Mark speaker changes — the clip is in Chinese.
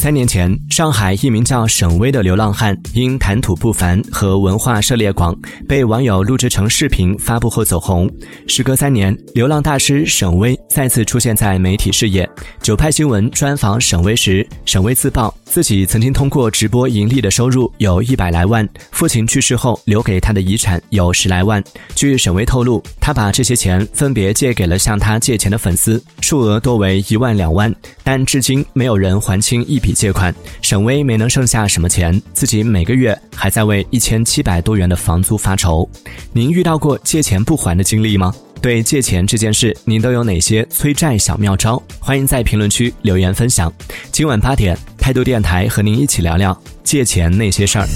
Speaker 1: 三年前，上海一名叫沈巍的流浪汉因谈吐不凡和文化涉猎广，被网友录制成视频发布后走红。时隔三年，流浪大师沈巍再次出现在媒体视野。九派新闻专访沈巍时，沈巍自曝自己曾经通过直播盈利的收入有一百来万，父亲去世后留给他的遗产有十来万。据沈巍透露，他把这些钱分别借给了向他借钱的粉丝，数额多为一万两万，但至今没有人还清一笔。借款，沈威没能剩下什么钱，自己每个月还在为一千七百多元的房租发愁。您遇到过借钱不还的经历吗？对借钱这件事，您都有哪些催债小妙招？欢迎在评论区留言分享。今晚八点，态度电台和您一起聊聊借钱那些事儿。